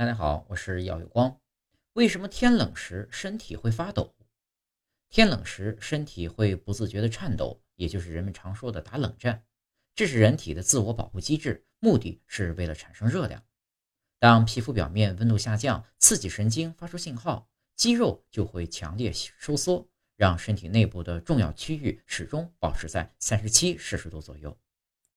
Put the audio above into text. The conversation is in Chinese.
大家好，我是耀有光。为什么天冷时身体会发抖？天冷时身体会不自觉的颤抖，也就是人们常说的打冷战。这是人体的自我保护机制，目的是为了产生热量。当皮肤表面温度下降，刺激神经发出信号，肌肉就会强烈收缩，让身体内部的重要区域始终保持在三十七摄氏度左右。